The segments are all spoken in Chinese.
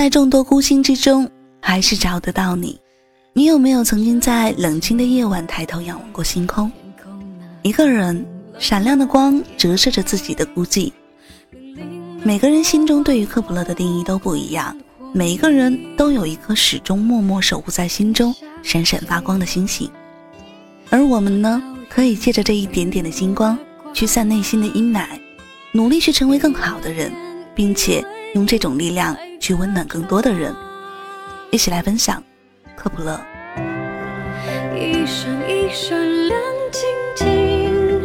在众多孤星之中，还是找得到你。你有没有曾经在冷清的夜晚抬头仰望过星空？一个人，闪亮的光折射着自己的孤寂。每个人心中对于克卜勒的定义都不一样，每一个人都有一颗始终默默守护在心中、闪闪发光的星星。而我们呢，可以借着这一点点的星光，驱散内心的阴霾，努力去成为更好的人，并且用这种力量去温暖更多的人。一起来分享，克卜勒。一闪一闪亮晶晶，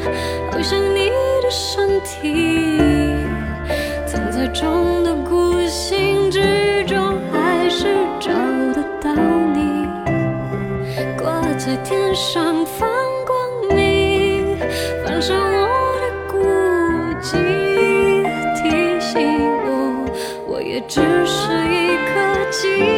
好像你的身体。藏在众的孤星之中，还是找得到你。挂在天上放也只是一颗寂寞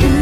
you